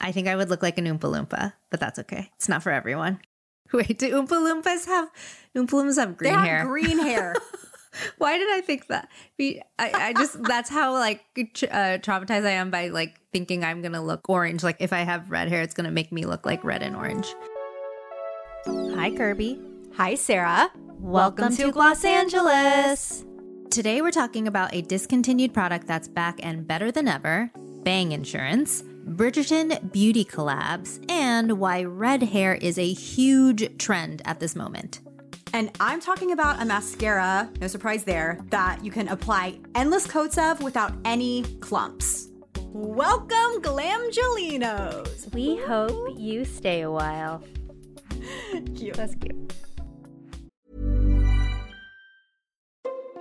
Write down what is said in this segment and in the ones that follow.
I think I would look like an Oompa Loompa, but that's okay. It's not for everyone. Wait, do Oompa Loompas have Oompa Loompas have green have hair? green hair. Why did I think that? I, I just that's how like uh, traumatized I am by like thinking I'm gonna look orange. Like if I have red hair, it's gonna make me look like red and orange. Hi, Kirbie. Hi, Sarah. Welcome, to Gloss Angeles. Today we're talking about a discontinued product that's back and better than ever, Bang Insurance, Bridgerton beauty collabs, and why red hair is a huge trend at this moment. And I'm talking about a mascara, no surprise there, that you can apply endless coats of without any clumps. Welcome, Glamgelinos. We hope you stay a while. Cute. That's cute.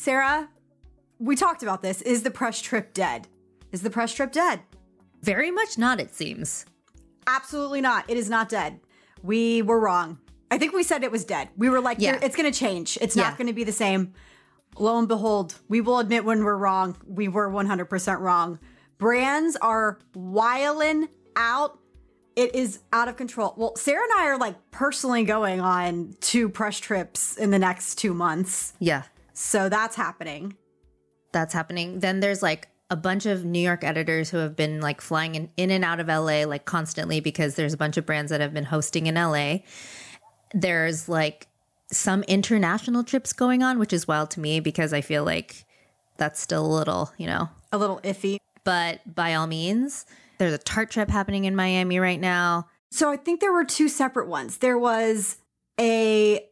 Sarah, we talked about this. Is the press trip dead? Is the press trip dead? Very much not, it seems. Absolutely not. It is not dead. We were wrong. I think we said it was dead. We were like, Yeah. It's going to change. It's Yeah. not going to be the same. Lo and behold, we will admit when we're wrong. We were 100% wrong. Brands are wiling out. It is out of control. Well, Sarah and I are like personally going on two press trips in the next two months. Yeah, So that's happening. that's happening. Then there's like a bunch of New York editors who have been like flying in, in and out of LA like constantly because there's a bunch of brands that have been hosting in LA. There's like some international trips going on, which is wild to me because I feel like that's still a little, you know. A little iffy. But by all means, there's a Tarte trip happening in Miami right now. So I think there were two separate ones. There was a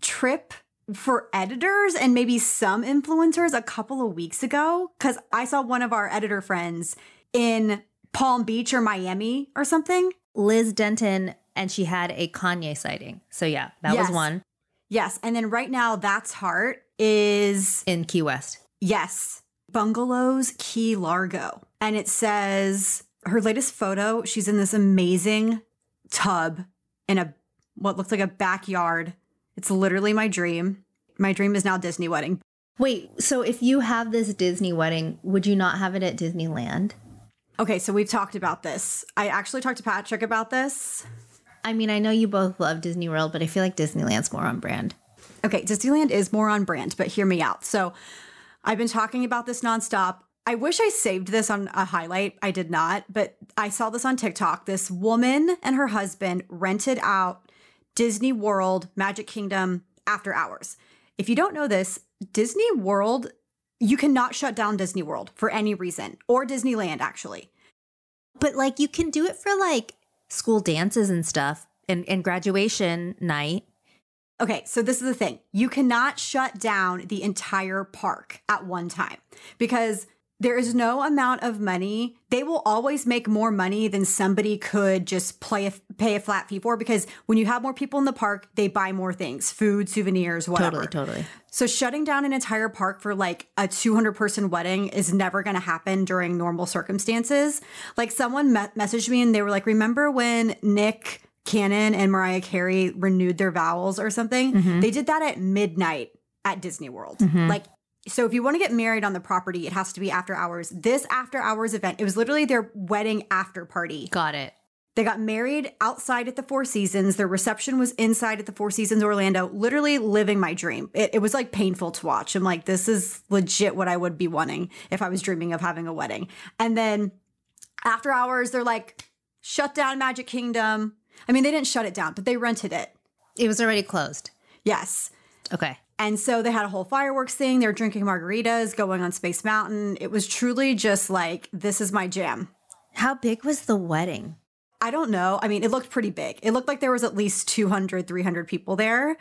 trip for editors and maybe some influencers a couple of weeks ago because I saw one of our editor friends in Palm Beach or Miami or something. Liz Denton, and she had a Kanye sighting. So yeah, that Yes. was one Yes. And then right now, That's Heart is, in Key West. yes, Bungalows Key Largo. And it says her latest photo, she's in this amazing tub in a what looks like a backyard. It's literally my dream. My dream is now Disney wedding. Wait, so if you have this Disney wedding, would you not have it at Disneyland? Okay, so we've talked about this. I actually talked to Patrick about this. I mean, I know you both love Disney World, but I feel like Disneyland's more on brand. Okay, Disneyland is more on brand, but hear me out. So I've been talking about this nonstop. I wish I saved this on a highlight. I did not, but I saw this on TikTok. This woman and her husband rented out Disney World, Magic Kingdom after hours. If you don't know this, Disney World, you cannot shut down Disney World for any reason, or Disneyland, actually. But like you can do it for like school dances and stuff and, and graduation night. Okay, so this is the thing. You cannot shut down the entire park at one time because there is no amount of money. They will always make more money than somebody could just play a, pay a flat fee for because when you have more people in the park, they buy more things, food, souvenirs, whatever. Totally, totally. So shutting down an entire park for like a 200 person wedding is never going to happen during normal circumstances. Like someone me- messaged me and they were like, "Remember when Nick Cannon and Mariah Carey renewed their vows or something? Mm-hmm. They did that at midnight at Disney World. Mm-hmm. Like so if you want to get married on the property, it has to be after hours. This after hours event, it was literally their wedding after party. Got it. They got married outside at the Four Seasons. Their reception was inside at the Four Seasons Orlando, literally living my dream. It, it was like painful to watch. I'm like, this is legit what I would be wanting if I was dreaming of having a wedding. And then after hours, they're like, shut down Magic Kingdom. I mean, they didn't shut it down, but they rented it. It was already closed. Yes. Okay. And so they had a whole fireworks thing. They were drinking margaritas, going on Space Mountain. It was truly just like, this is my jam. How big was the wedding? I don't know. I mean, it looked pretty big. It looked like there was at least 200, 300 people there.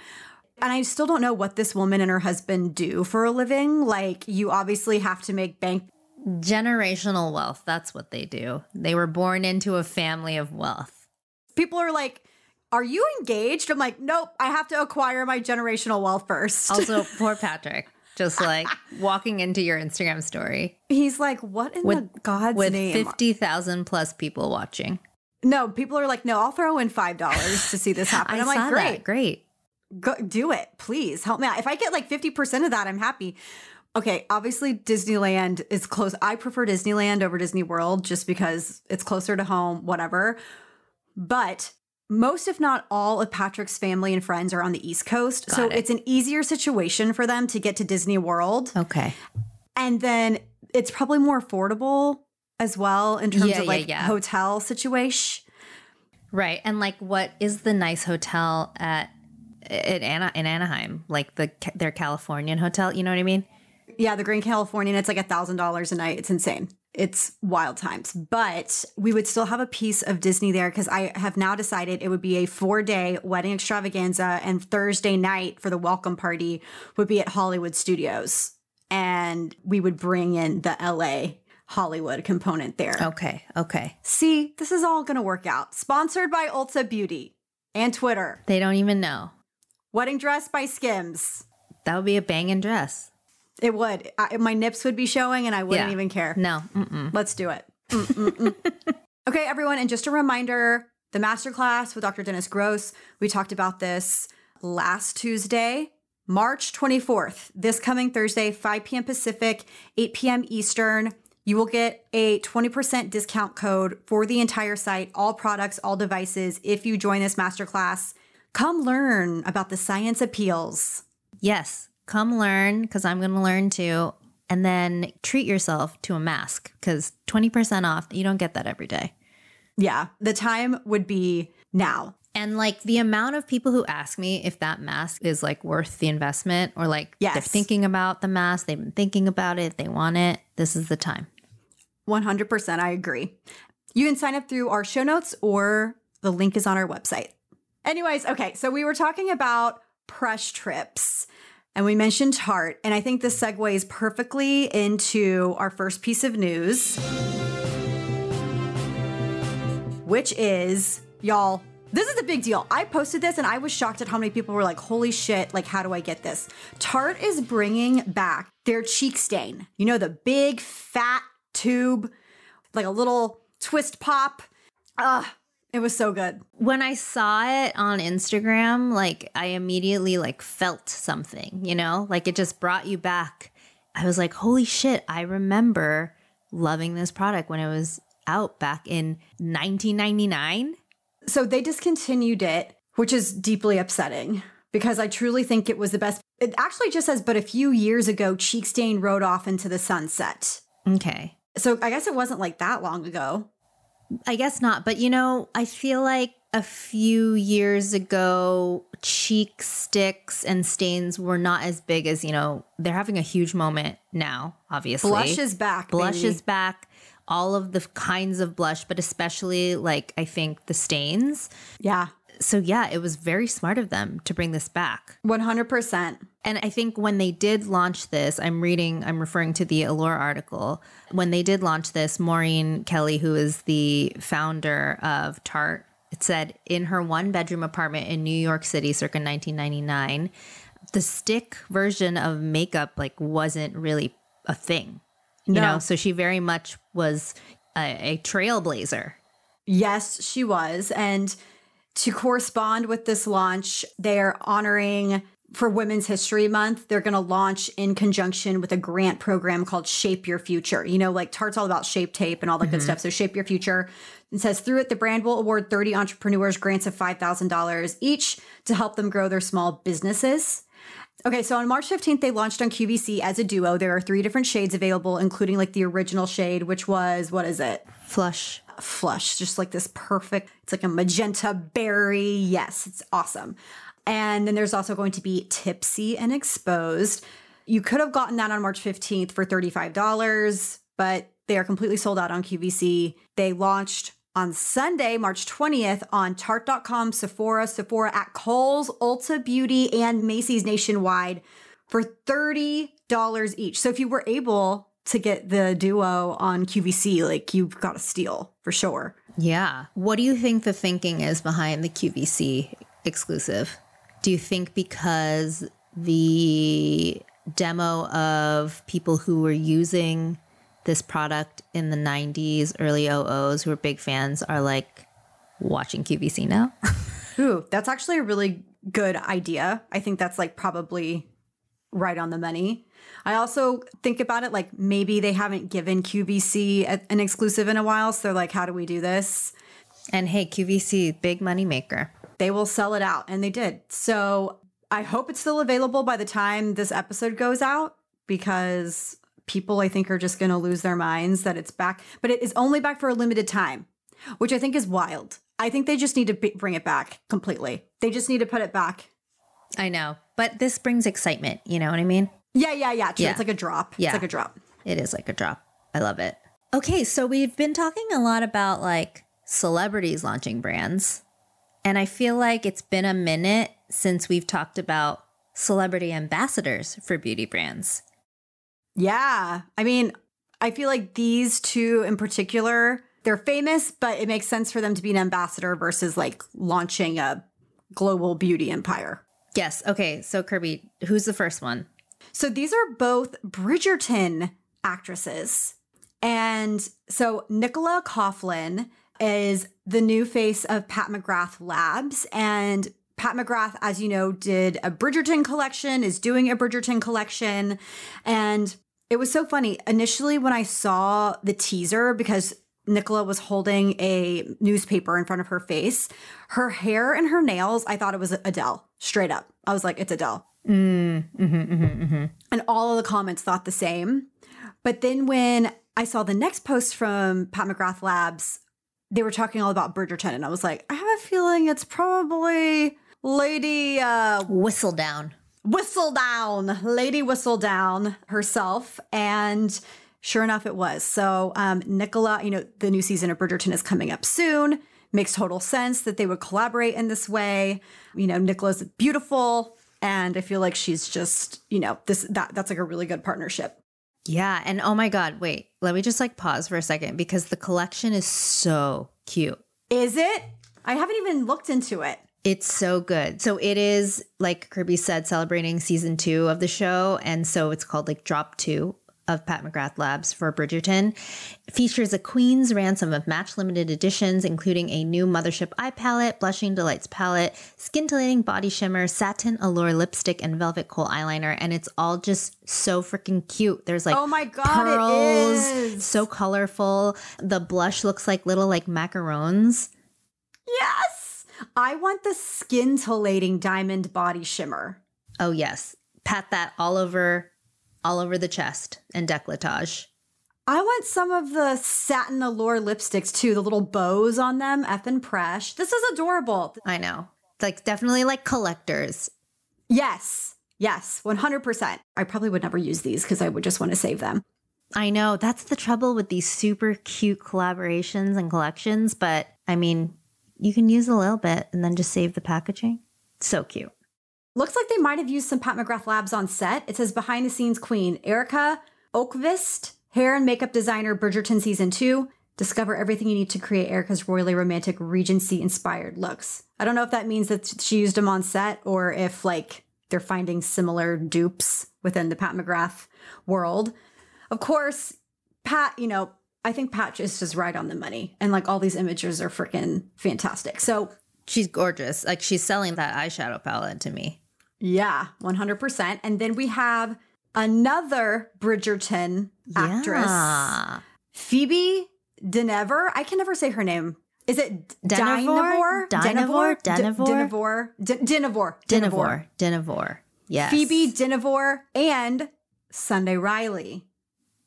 And I still don't know what this woman and her husband do for a living. Like, you obviously have to make bank. Generational wealth. That's what they do. They were born into a family of wealth. People are like, Are you engaged? I'm like, Nope, I have to acquire my generational wealth first. Also, poor Patrick, just like walking into your Instagram story He's like, What in with the God's with name? 50,000 plus people watching. no, people are like, No, I'll throw in $5 to see this happen. I I'm saw like, Great. that. Great. go do it please help me out if i get like 50% of that i'm happy okay obviously disneyland is close i prefer disneyland over disney world just because it's closer to home whatever but most if not all of patrick's family and friends are on the east coast so it. it's an easier situation for them to get to disney world Okay. and then it's probably more affordable as well in terms Yeah, of yeah, like yeah. hotel situation Right. And like what is the nice hotel at in, Ana, in Anaheim? Like the their Californian hotel, you know what I mean? Yeah, the Grand Californian, it's like a thousand dollars a night. It's insane. It's wild times. But we would still have a piece of Disney there because I have now decided it would be a four day wedding extravaganza, and Thursday night for the welcome party would be at Hollywood Studios. And we would bring in the LA Hollywood component there. Okay. Okay. See, this is all going to work out. Sponsored by Ulta Beauty and Twitter. They don't even know. Wedding dress by Skims. That would be a banging dress. It would. I, my nips would be showing and I wouldn't Yeah. even care. No. Mm-mm. Let's do it. Okay, everyone. And just a reminder the masterclass with Dr. Dennis Gross, we talked about this last Tuesday, March 24th, this coming Thursday, 5 p.m. Pacific, 8 p.m. Eastern. You will get a 20% discount code for the entire site, all products, all devices, if you join this masterclass. Come learn about the science appeals. Yes. Come learn because I'm going to learn too. And then treat yourself to a mask because 20% off, you don't get that every day. Yeah, the time would be now. And like the amount of people who ask me if that mask is like worth the investment or like they're thinking about the mask, they've been thinking about it, they want it, this is the time. 100%. I agree. You can sign up through our show notes or the link is on our website. Anyways, okay, so we were talking about press trips and we mentioned Tarte, and I think this segues perfectly into our first piece of news, which is, y'all, this is a big deal. I posted this and I was shocked at how many people were like, holy shit, like, how do I get this? Tarte is bringing back their cheek stain. You know, the big fat tube, like a little twist pop. Ah, it was so good. When I saw it on Instagram, like I immediately like felt something, you know? Like it just brought you back. I was like, "Holy shit, I remember loving this product when it was out back in 1999." So they discontinued it, which is deeply upsetting because I truly think it was the best. It actually just says, but a few years ago, Cheek Stain rode off into the sunset. Okay. So I guess it wasn't like that long ago. I guess not, but you know, I feel like a few years ago, cheek sticks and stains were not as big as, you know, they're having a huge moment now, obviously. Blush is back. Blush baby. is back. All of the kinds of blush, but especially like I think the stains. Yeah, So, yeah, it was very smart of them to bring this back. 100%. And I think when they did launch this, I'm reading, I'm referring to the Allure article. When they did launch this, Maureen Kelly, who is the founder of Tarte, it said in her one bedroom apartment in New York City circa 1999, the stick version of makeup like wasn't really a thing. You No. know, so she very much was a, a trailblazer. Yes, she was. And to correspond with this launch, they're honoring for Women's History Month, they're going to launch in conjunction with a grant program called Shape Your Future. You know, like Tarte's all about shape tape and all that good mm-hmm. stuff. So Shape Your Future. It says through it, the brand will award 30 entrepreneurs grants of $5,000 each to help them grow their small businesses. Okay, so on March 15th, they launched on QVC as a duo. There are three different shades available, including like the original shade, which was, what is it? Flush. Flush, just like this perfect, it's like a magenta berry. Yes, it's awesome. And then there's also going to be Tipsy and Exposed. You could have gotten that on March 15th for $35, but they are completely sold out on QVC. They launched on Sunday, March 20th on Tarte.com, Sephora, Sephora at Kohl's, Ulta Beauty, and Macy's nationwide for $30 each. So if you were able to get the duo on QVC, like you've got to steal for sure. Yeah. What do you think the thinking is behind the QVC exclusive? Do you think because the demo of people who were using this product in the 90s, early 00s, who were big fans, are like watching QVC now? Ooh, that's actually a really good idea. I think that's like probably right on the money. I also think about it like maybe they haven't given QVC an exclusive in a while. So they're like, how do we do this? and hey, QVC, big money maker. They will sell it out. And they did. So I hope it's still available by the time this episode goes out because people, I think, are just going to lose their minds that it's back. But it is only back for a limited time, which I think is wild. I think they just need to be- bring it back completely. They just need to put it back. I know, but this brings excitement. You know what I mean? Yeah, yeah, yeah. True. Yeah. It's like a drop. Yeah. It's like a drop. It is like a drop. I love it. Okay, so we've been talking a lot about like celebrities launching brands. And I feel like it's been a minute since we've talked about celebrity ambassadors for beauty brands. Yeah. I mean, I feel like these two in particular, they're famous, but it makes sense for them to be an ambassador versus like launching a global beauty empire. Yes. Okay. So, Kirbie, who's the first one? So these are both Bridgerton actresses. And so Nicola Coughlan is the new face of Pat McGrath Labs. And Pat McGrath, as you know, did a Bridgerton collection, is doing a Bridgerton collection. And it was so funny. Initially, when I saw the teaser, because Nicola was holding a newspaper in front of her face, her hair and her nails, I thought it was Adele, straight up. I was like, it's Adele. And all of the comments thought the same. But then when I saw the next post from Pat McGrath Labs, they were talking all about Bridgerton. And I was like, I have a feeling it's probably Lady uh, Whistle down. Whistledown, Lady Whistledown herself. And sure enough, it was. So, um, Nicola, you know, the new season of Bridgerton is coming up soon. Makes total sense that they would collaborate in this way. You know, Nicola's beautiful. And I feel like she's just, you know, this that that's like a really good partnership. Yeah. And oh my God, wait, let me just like pause for a second because the collection is so cute. Is it? I haven't even looked into it. It's so good. So it is, like Kirby said, celebrating season two of the show. And so it's called like Drop Two of Pat McGrath Labs for Bridgerton. It features a Queen's ransom of match limited editions, including a new Mothership eye palette, Blushing Delights palette, scintillating body shimmer, satin allure lipstick, and velvet kohl eyeliner. And it's all just so freaking cute. There's like Oh my God, pearls, is. so colorful. The blush looks like little like macarons. Yes. I want the scintillating diamond body shimmer. Oh yes, pat that all over, all over the chest and décolletage. I want some of the satin allure lipsticks too, the little bows on them, effing Presh. This is adorable. I know, like definitely like collectors. Yes. Yes, 100%. I probably would never use these because I would just want to save them. I know that's the trouble with these super cute collaborations and collections, but I mean, you can use a little bit and then just save the packaging. So cute. Looks like they might have used some Pat McGrath Labs on set. It says behind the scenes queen Erika Ökvist, hair and makeup designer Bridgerton season two. Discover everything you need to create Erika's royally romantic Regency inspired looks. I don't know if that means that she used them on set or if like they're finding similar dupes within the Pat McGrath world. Of course, Pat, you know, I think Pat is just right on the money. And like all these images are freaking fantastic. So She's gorgeous. Like she's selling that eyeshadow palette to me. Yeah, 100%. And then we have another Bridgerton actress, Yeah. Phoebe Denever. I can never say her name. Is it Denevor? Dynevor? Dynevor? D- Denevor? Denevor? D- Denevor. Dinevor. Dinevor. Yes. Phoebe Denevor and Sunday Riley.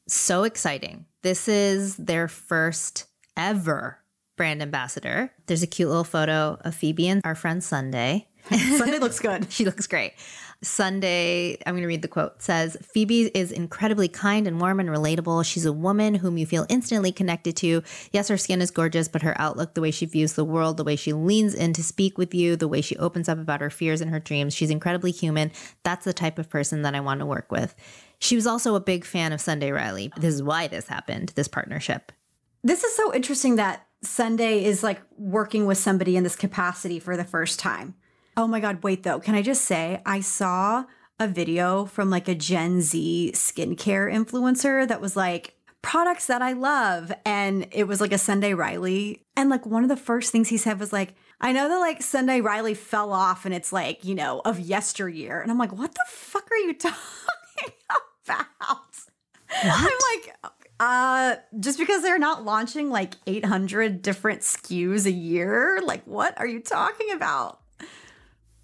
so exciting. This is their first ever brand ambassador. There's a cute little photo of Phoebe and our friend Sunday. Sunday looks good. She looks great. Sunday, I'm going to read the quote says Phoebe is incredibly kind and warm and relatable. She's a woman whom you feel instantly connected to. Yes, her skin is gorgeous, but her outlook, the way she views the world, the way she leans in to speak with you, the way she opens up about her fears and her dreams, she's incredibly human. That's the type of person that I want to work with. She was also a big fan of Sunday Riley. This is why this happened, this partnership. This is so interesting that Sunday is like working with somebody in this capacity for the first time. Oh my God, wait though. Can I just say, I saw a video from like a Gen Z skincare influencer that was like, products that I love. And it was like a Sunday Riley. And like one of the first things he said was like, I know that like Sunday Riley fell off and it's like, you know, of yesteryear. And I'm like, what the fuck are you talking about? I'm like, uh, just because they're not launching like 800 different SKUs a year, like, what are you talking about?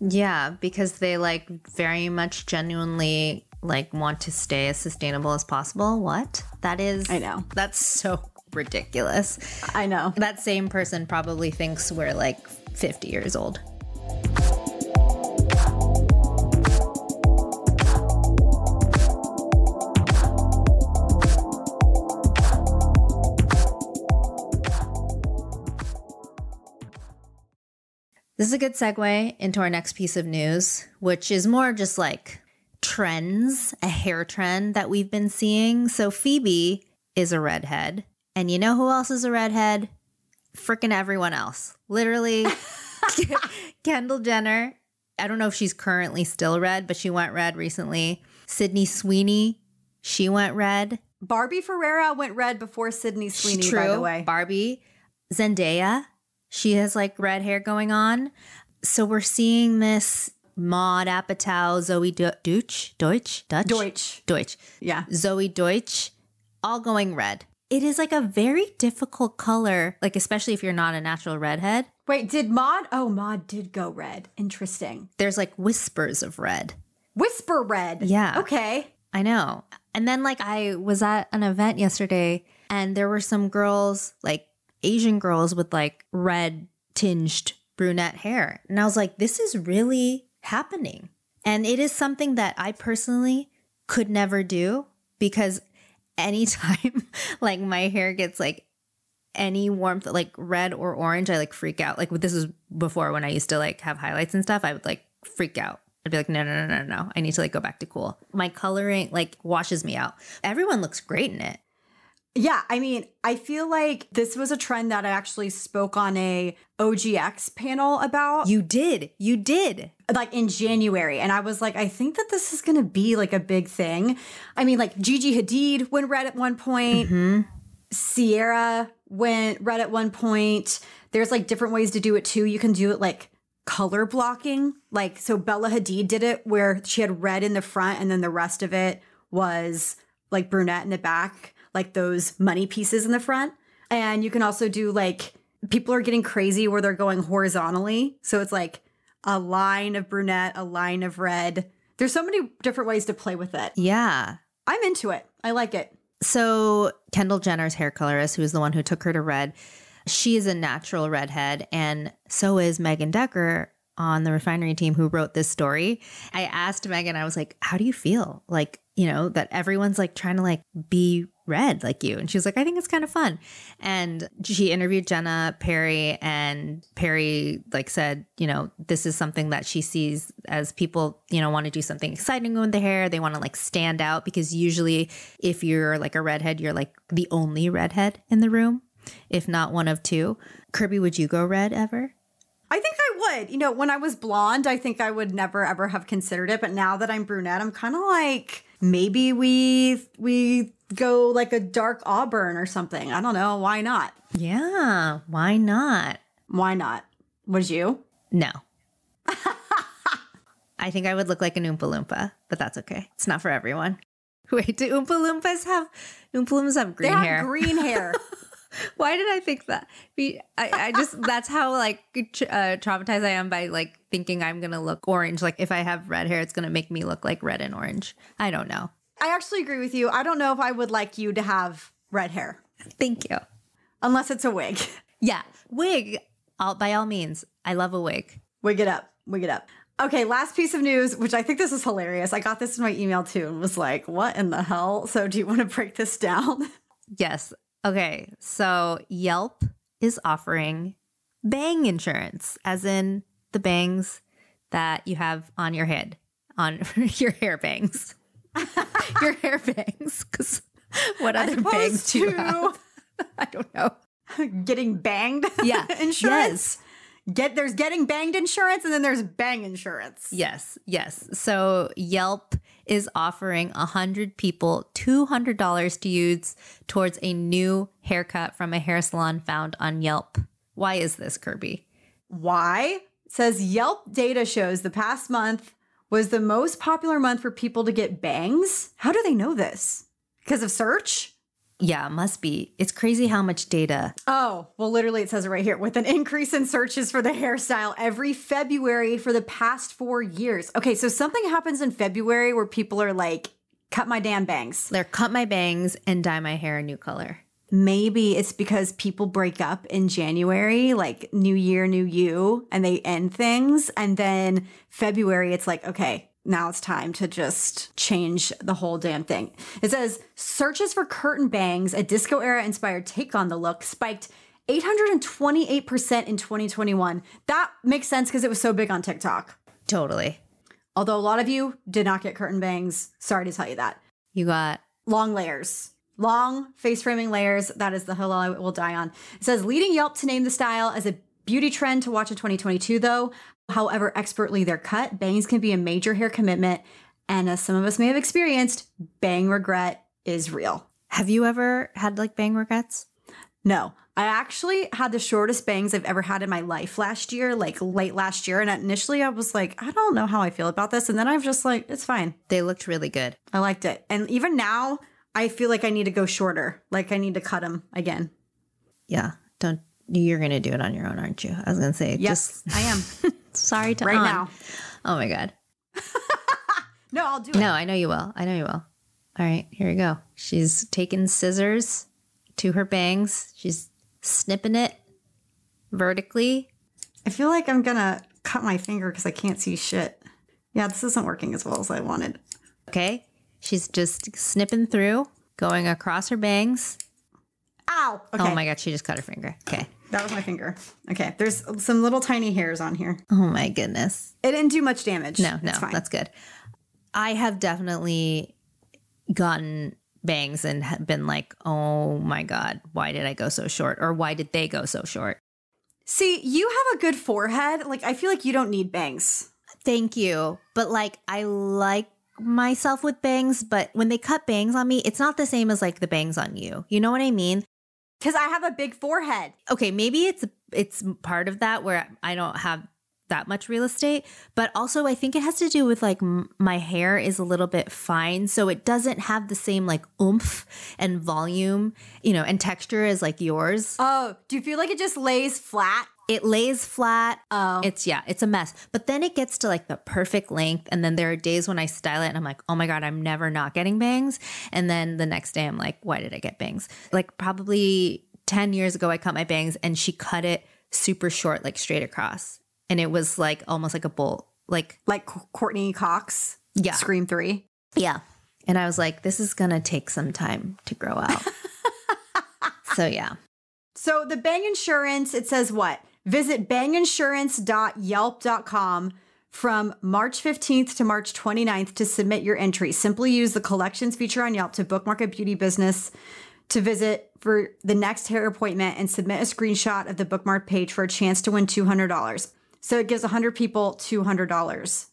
Yeah, because they like very much genuinely like want to stay as sustainable as possible. What? That is I know. That's so ridiculous. I know. That same person probably thinks we're like 50 years old. This is a good segue into our next piece of news, which is more just like trends, a hair trend that we've been seeing. So, Phoebe is a redhead. And you know who else is a redhead? Freaking everyone else. Literally, Kendall Jenner. I don't know if she's currently still red, but she went red recently. Sydney Sweeney, she went red. Barbie Ferreira went red before Sydney Sweeney, True. by the way. Barbie. Zendaya, she has like red hair going on. So we're seeing this Maud Apatow, Zoe Do- Deutsch, Deutsch, Dutch, Deutsch. Deutsch, Yeah. Zoe Deutsch, all going red. It is like a very difficult color, like especially if you're not a natural redhead. Wait, did Maud? Oh, Maud did go red. Interesting. There's like whispers of red. Whisper red. Yeah. Okay. I know. And then like I was at an event yesterday and there were some girls, like Asian girls with like red tinged brunette hair. And I was like, this is really happening. And it is something that I personally could never do because anytime like my hair gets like any warmth like red or orange, I like freak out. Like this was before when I used to like have highlights and stuff, I would like freak out. I'd be like, no, no, no, no, no. I need to like go back to cool. My coloring like washes me out. Everyone looks great in it. Yeah, I mean, I feel like this was a trend that I actually spoke on a OGX panel about You did. You did. like in January and I was like I think that this is going to be like a big thing. I mean like Gigi Hadid went red at one point. Mm-hmm. Sierra went red at one point. There's like different ways to do it too. You can do it like color blocking. Like so Bella Hadid did it where she had red in the front and then the rest of it was like brunette in the back, like those money pieces in the front. And you can also do like people are getting crazy where they're going horizontally. So it's like a line of brunette, a line of red. There's so many different ways to play with it. Yeah. I'm into it. I like it. So Kendall Jenner's hair colorist, who is the one who took her to red, she is a natural redhead, and so is Megan Decker on the refinery team who wrote this story. I asked Megan, I was like, "How do you feel? Like, you know, that everyone's like trying to like be red like you?" And she was like, "I think it's kind of fun." And she interviewed Jenna Perry, and Perry like said, you know, this is something that she sees as people, you know, want to do something exciting with the hair. They want to like stand out because usually if you're like a redhead, you're like the only redhead in the room, if not one of two. Kirbie, would you go red ever? I think I would. You know, when I was blonde, I think I would never ever have considered it, but now that I'm brunette, I'm kind of like maybe we we go like a dark auburn or something. I don't know, why not? Yeah, why not? Why not? Would you? No. I think I would look like an Oompa Loompa, but that's okay. It's not for everyone. Wait, do Oompa Loompas have Oompa Loompas have green they have hair? green hair. Why did I think that? Be- I, I just that's how like uh, traumatized I am by like thinking I'm gonna look orange. Like if I have red hair, it's gonna make me look like red and orange. I don't know. I actually agree with you. I don't know if I would like you to have red hair Thank you. unless it's a wig. Yeah, wig. All by all means, I love a wig. Wig it up. Wig it up. Okay, last piece of news, which I think this is hilarious. I got this in my email too and was like, what in the hell? So, do you want to break this down? Yes. Okay. So Yelp is offering bang insurance, as in the bangs that you have on your head, on your hair bangs. Your hair bangs. Because what other bangs do you have? I don't know. getting banged Yeah. insurance. Get there's getting banged insurance and then there's bang insurance. Yes, yes. So Yelp is offering 100 people $200 to use towards a new haircut from a hair salon found on Yelp. Why is this, Kirbie? Why? It says Yelp data shows the past month was the most popular month for people to get bangs. How do they know this? Because of search? Yeah, must be. It's crazy how much data. Oh, well, literally, it says it right here with an increase in searches for the hairstyle every February for the past four years. Okay, so something happens in February where people are like, cut my damn bangs. They're cut my bangs and dye my hair a new color. Maybe it's because people break up in January, like new year, new you, and they end things. And then February, it's like, okay, now it's time to just change the whole damn thing. It says searches for curtain bangs, a disco era inspired take on the look, spiked 828% in 2021. That makes sense because it was so big on TikTok. Totally. Although a lot of you did not get curtain bangs. Sorry to tell you that. You got long layers. Long face framing layers. That is the hill I will die on. It says leading Yelp to name the style as a beauty trend to watch in 2022, though. However expertly they're cut, bangs can be a major hair commitment. And as some of us may have experienced, bang regret is real. Have you ever had like bang regrets? No, I actually had the shortest bangs I've ever had in my life last year, like late last year. And initially I was like, I don't know how I feel about this. And then I was just like, it's fine. They looked really good. I liked it. And even now, I feel like I need to go shorter. Like I need to cut them again. Yeah. Don't you're gonna do it on your own, aren't you? I was gonna say Yes, just I am. sorry to right on. now. Oh my god. No, I'll do it. No, I know you will. I know you will. All right, here we go. She's taking scissors to her bangs. She's snipping it vertically. I feel like I'm gonna cut my finger because I can't see shit. Yeah, this isn't working as well as I wanted. Okay. She's just snipping through, going across her bangs. Ow! Okay. Oh my god, she just cut her finger. Okay. That was my finger. Okay, there's some little tiny hairs on here. Oh my goodness. It didn't do much damage. No, no, fine. that's good. I have definitely gotten bangs and been like, oh my God, why did I go so short? Or why did they go so short? See, you have a good forehead. Like, I feel like you don't need bangs. Thank you. But like, I like myself with bangs, but when they cut bangs on me, it's not the same as like the bangs on you. You know what I mean? Because I have a big forehead. Okay, maybe it's it's part of that where I don't have that much real estate, but also I think it has to do with like m- my hair is a little bit fine, so it doesn't have the same like oomph and volume, you know, and texture as like yours. Oh, do you feel like it just lays flat? It lays flat. Oh. It's yeah, it's a mess. But then it gets to like the perfect length and then there are days when I style it and I'm like, "Oh my god, I'm never not getting bangs." And then the next day I'm like, "Why did I get bangs?" Like probably 10 years ago I cut my bangs and she cut it super short like straight across. And it was like almost like a bolt. Like Like Courteney Cox. Yeah. Scream 3. yeah. And I was like, "This is to take some time to grow out." so yeah. So the Bang Insurance, it says what? Visit banginsurance.yelp.com from March 15th to March 29th to submit your entry. Simply use the collections feature on Yelp to bookmark a beauty business to visit for the next hair appointment and submit a screenshot of the bookmark page for a chance to win $200. So it gives 100 people $200.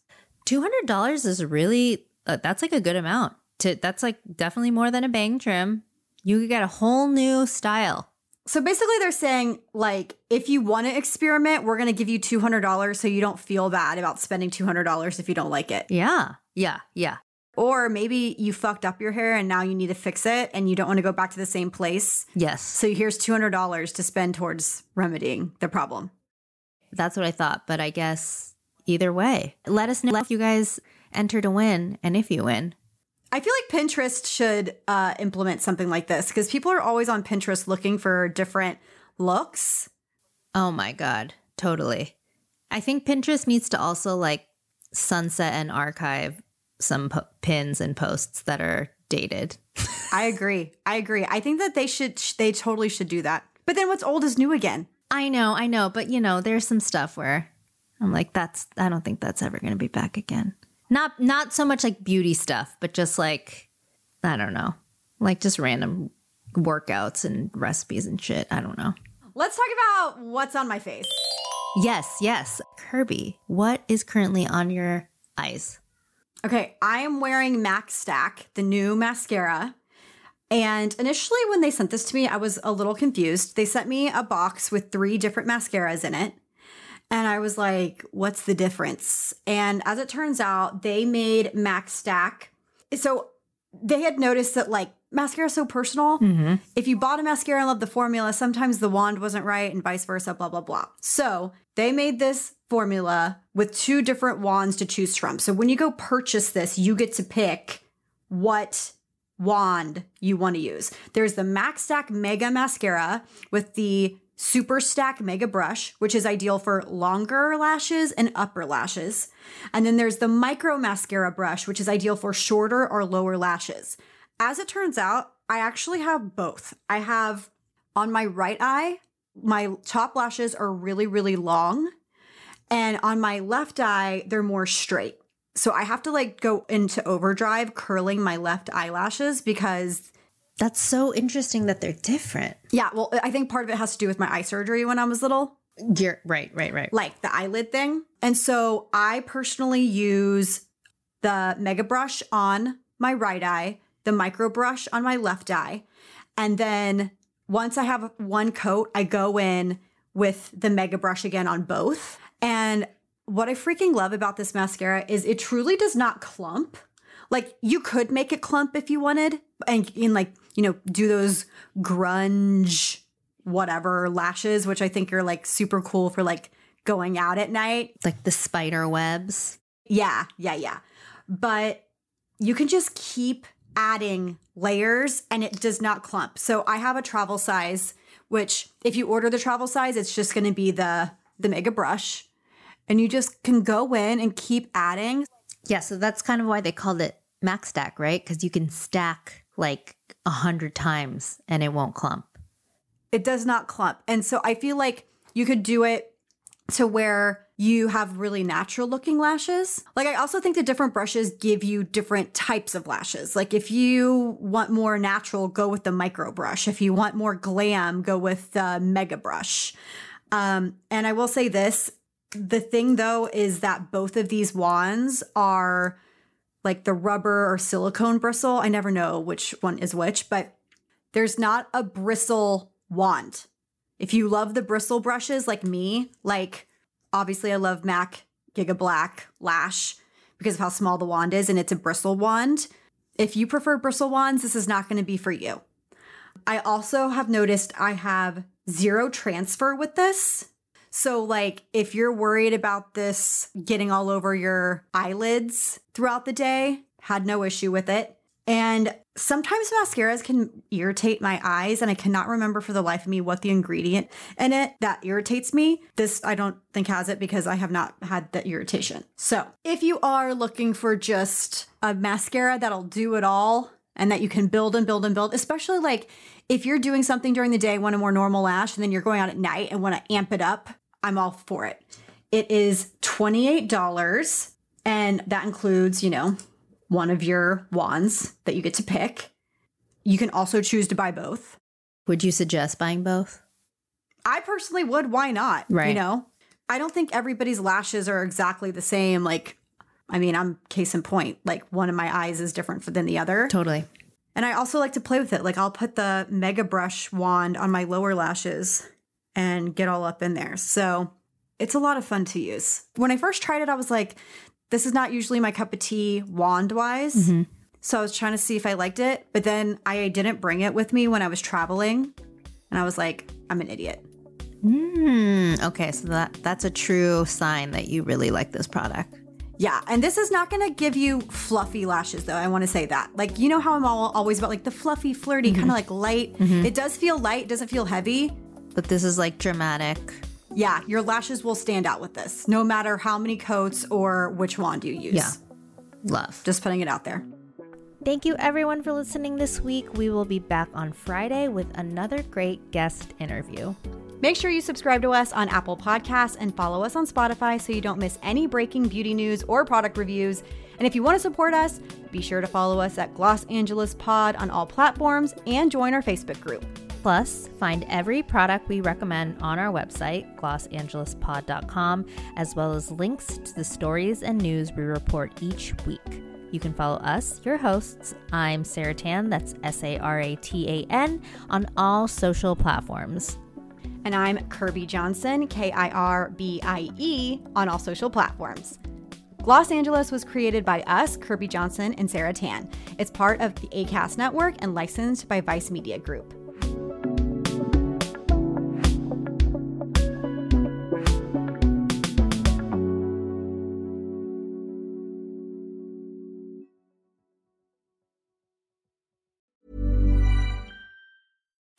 $200 is really uh, that's like a good amount. To that's like definitely more than a bang trim. You could get a whole new style. So basically, they're saying, like, if you want to experiment, we're going to give you $200 so you don't feel bad about spending $200 if you don't like it. Yeah. Yeah. Yeah. Or maybe you fucked up your hair and now you need to fix it and you don't want to go back to the same place. Yes. So here's $200 to spend towards remedying the problem. That's what I thought, but I guess either way. Let us know if you guys enter to win and if you win. I feel like Pinterest should uh, implement something like this because people are always on Pinterest looking for different looks. Oh my god. Totally. I think Pinterest needs to also like sunset and archive some po- pins and posts that are dated. I agree. I agree. I think that they should, they totally should do that. But then what's old is new again. I know, I know, but you know, there's some stuff where I'm like, that's, I don't think that's ever going to be back again. Not not so much like beauty stuff, but just like I don't know. Like just random workouts and recipes and shit. I don't know. Let's talk about what's on my face. Yes, yes. Kirbie, what is currently on your eyes? Okay, I am wearing Mac Stack, the new mascara. And initially, when they sent this to me, I was a little confused. They sent me a box with three different mascaras in it. And I was like, what's the difference? And as it turns out, they made Mac Stack. So they had noticed that like mascara is so personal. Mm-hmm. If you bought a mascara and loved the formula, sometimes the wand wasn't right and vice versa, blah, blah, blah. So they made this formula with two different wands to choose from. So when you go purchase this, you get to pick what wand you want to use. There's the MAC Stack Mega Mascara with the Super Stack Mega Brush, which is ideal for longer lashes and upper lashes. And then there's the Micro Mascara Brush, which is ideal for shorter or lower lashes. As it turns out, I actually have both. I have on my right eye, my top lashes are really, really long. And on my left eye, they're more straight. So I have to like go into overdrive curling my left eyelashes because That's so interesting that they're different. yeah, well, I think part of it has to do with my eye surgery when I was little, You're right, right, right. like the eyelid thing. And so I personally use the mega brush on my right eye, the micro brush on my left eye. And then once I have one coat, I go in with the mega brush again on both. And what I freaking love about this mascara is it truly does not clump. Like you could make it clump if you wanted and, in like, you know, do those grunge whatever lashes, which I think are like super cool for like going out at night. Like the spider webs. Yeah, yeah, yeah. But you can just keep adding layers and it does not clump. So I have a travel size, which if you order the travel size, it's just going to be the the mega brush. And you just can go in and keep adding. Yeah, so that's kind of why they called it MAC Stack, right? Because you can stack like a hundred times and it won't clump. It does not clump. And so I feel like you could do it to where you have really natural looking lashes. Like I also think the different brushes give you different types of lashes. Like if you want more natural, go with the micro brush. If you want more glam, go with the mega brush. Um, and I will say this, the thing though is that both of these wands are like the rubber or silicone bristle. I never know which one is which, but there's not a bristle wand. If you love the bristle brushes like me, like obviously I love MAC Giga Black Lash because of how small the wand is and it's a bristle wand. If you prefer bristle wands, this is not going to be for you. I also have noticed I have zero transfer with this. So, like, if you're worried about this getting all over your eyelids throughout the day, had no issue with it. And sometimes mascaras can irritate my eyes, and I cannot remember for the life of me what the ingredient in it that irritates me. This I don't think has it because I have not had that irritation. So, if you are looking for just a mascara that'll do it all and that you can build and build and build, especially like if you're doing something during the day, want a more normal lash, and then you're going out at night and want to amp it up, I'm all for it. It is $28, and that includes, you know, one of your wands that you get to pick. You can also choose to buy both. Would you suggest buying both? I personally would. Why not? Right. You know, I don't think everybody's lashes are exactly the same. Like, I mean, I'm case in point. Like, one of my eyes is different than the other. Totally. And I also like to play with it. Like, I'll put the Mega Brush wand on my lower lashes and get all up in there. So it's a lot of fun to use. When I first tried it, I was like, this is not usually my cup of tea wand wise. Mm-hmm. So I was trying to see if I liked it, but then I didn't bring it with me when I was traveling. And I was like, I'm an idiot. Hmm. Okay, so that that's a true sign that you really like this product. Yeah, and this is not going to give you fluffy lashes, though. I want to say that. Like, you know how I'm all, always about like the fluffy, flirty, kind of mm-hmm. like light. Mm-hmm. It does feel light, doesn't feel heavy. But this is like dramatic. Yeah, your lashes will stand out with this, no matter how many coats or which wand you use. Yeah. Love. Just putting it out there. Thank you everyone for listening this week. We will be back on Friday with another great guest interview. Make sure you subscribe to us on Apple Podcasts and follow us on Spotify so you don't miss any breaking beauty news or product reviews. And if you want to support us, be sure to follow us at Gloss Angeles Pod on all platforms and join our Facebook group. Plus, find every product we recommend on our website, glossangelespod.com, as well as links to the stories and news we report each week. You can follow us, your hosts. I'm Sarah Tan, that's S A R A T A N, on all social platforms. And I'm Kirbie Johnson, K I R B I E, on all social platforms. Gloss Angeles was created by us, Kirbie Johnson and Sarah Tan. It's part of the ACAST network and licensed by Vice Media Group.